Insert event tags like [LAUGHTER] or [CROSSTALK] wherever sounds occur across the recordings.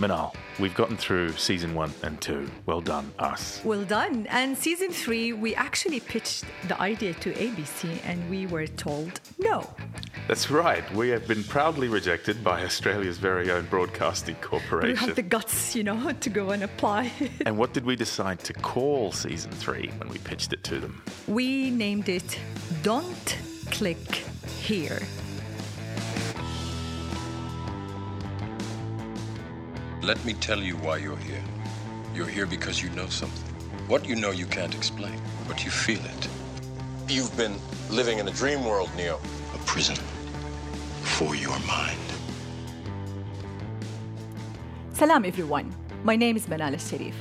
Manal, we've gotten through season one and two. Well done, us. Well done. And season three, we actually pitched the idea to ABC and we were told no. That's right. We have been proudly rejected by Australia's very own broadcasting Corporation. We had the guts, you know, [LAUGHS] to go and apply. [LAUGHS] and what did we decide to call season three when we pitched it to them? we named it Don't Click Here. Let me tell you why you're here. You're here because you know something. What you know you can't explain, but you feel it. You've been living in a dream world, Neo. A prison for your mind. Salam everyone. My name is Manal Sharif.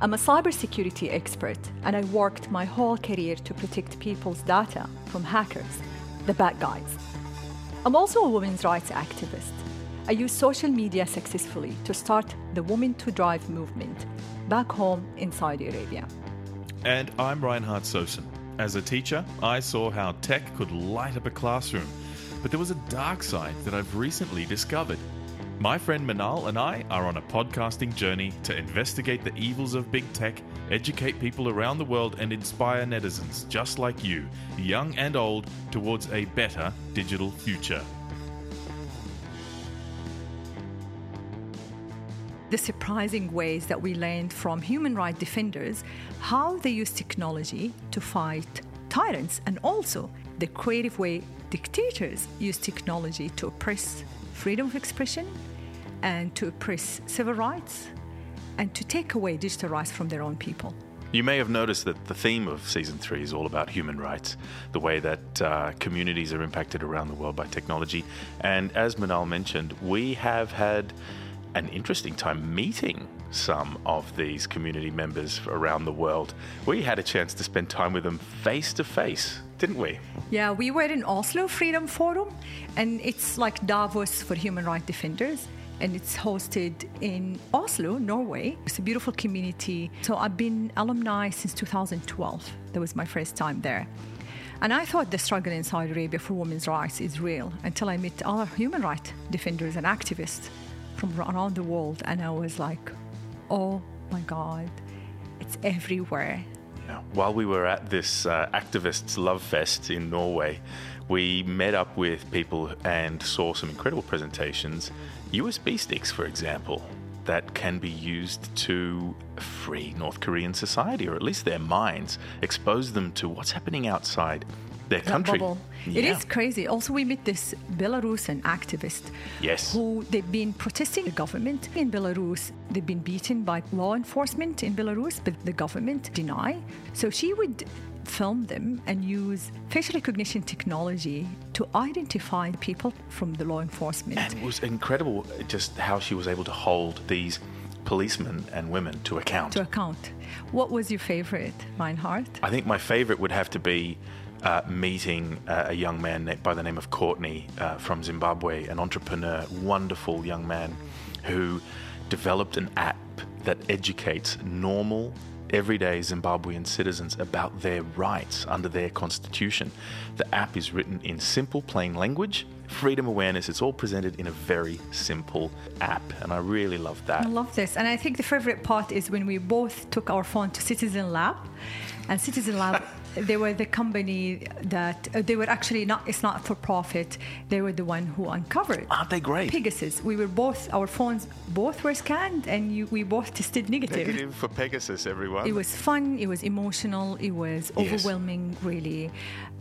I'm a cybersecurity expert and I worked my whole career to protect people's data from hackers, the bad guys. I'm also a women's rights activist. I use social media successfully to start the Women to Drive movement back home in Saudi Arabia. And I'm Reinhard Sosen. As a teacher, I saw how tech could light up a classroom, but there was a dark side that I've recently discovered. My friend Manal and I are on a podcasting journey to investigate the evils of big tech, educate people around the world, and inspire netizens just like you, young and old, towards a better digital future. The surprising ways that we learned from human rights defenders how they use technology to fight tyrants and also the creative way dictators use technology to oppress freedom of expression and to oppress civil rights and to take away digital rights from their own people. You may have noticed that the theme of season three is all about human rights, the way that uh, communities are impacted around the world by technology. And as Manal mentioned, we have had an interesting time meeting some of these community members around the world. We had a chance to spend time with them face to face, didn't we? Yeah, we were in Oslo Freedom Forum, and it's like Davos for human rights defenders. And it's hosted in Oslo, Norway. It's a beautiful community. So I've been alumni since 2012. That was my first time there. And I thought the struggle in Saudi Arabia for women's rights is real until I met other human rights defenders and activists from around the world. And I was like, oh my God, it's everywhere. Yeah. While we were at this uh, activists love fest in Norway, we met up with people and saw some incredible presentations. USB sticks, for example, that can be used to free North Korean society, or at least their minds, expose them to what's happening outside their country. Yeah. is crazy. Also, we meet this Belarusian activist Yes. who they've been protesting the government in Belarus. They've been beaten by law enforcement in Belarus, but the government deny. So she would film them and use facial recognition technology to identify people from the law enforcement. And it was incredible just how she was able to hold these policemen and women to account. to account. What was your favorite, Reinhardt? I think my favorite would have to be uh, meeting uh, a young man by the name of Courtney uh, from Zimbabwe, an entrepreneur, wonderful young man who developed an app that educates normal, everyday Zimbabwean citizens about their rights under their constitution. The app is written in simple, plain language. Freedom awareness, it's all presented in a very simple app, and I really love that. I love this. And I think the favorite part is when we both took our phone to Citizen Lab. And Citizen Lab, they were the company that, uh, they were actually not, it's not for profit. They were the one who uncovered Aren't they great? Pegasus. We were both, our phones both were scanned and you, we both tested negative. Negative for Pegasus, everyone. It was fun. It was emotional. It was Yes. overwhelming, really.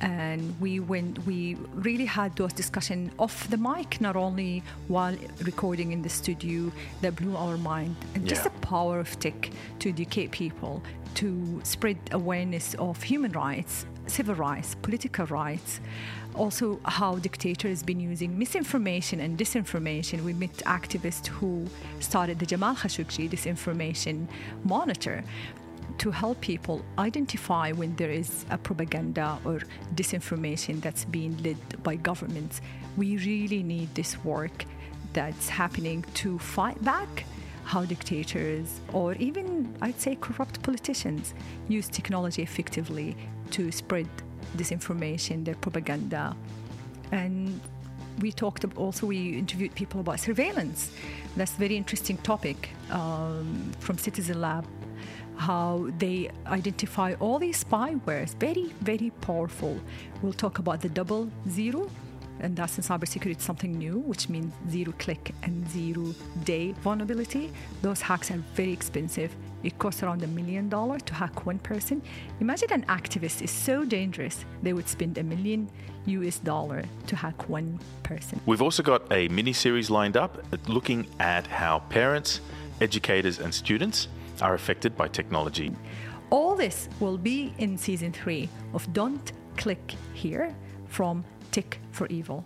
And we went. We really had those discussions off the mic, not only while recording in the studio. That blew our mind, and just Yeah. the power of tech to educate people, to spread awareness of human rights, civil rights, political rights. Also, how dictator has been using misinformation and disinformation. We met activists who started the Jamal Khashoggi disinformation monitor to help people identify when there is a propaganda or disinformation that's being led by governments. We really need this work that's happening to fight back how dictators or even, I'd say, corrupt politicians use technology effectively to spread disinformation, their propaganda. And we talked also we interviewed people about surveillance. That's a very interesting topic um, from Citizen Lab. How they identify all these spywares, very very powerful. We'll talk about the double zero and that's in cybersecurity something new, which means zero click and zero day vulnerability. Those hacks are very expensive. It costs around a million dollars to hack one person. Imagine an activist is so dangerous they would spend a million US dollar to hack one person. We've also got a mini series lined up looking at how parents, educators, and students are affected by technology. All this will be in season three of Don't Click Here from Tick for Evil.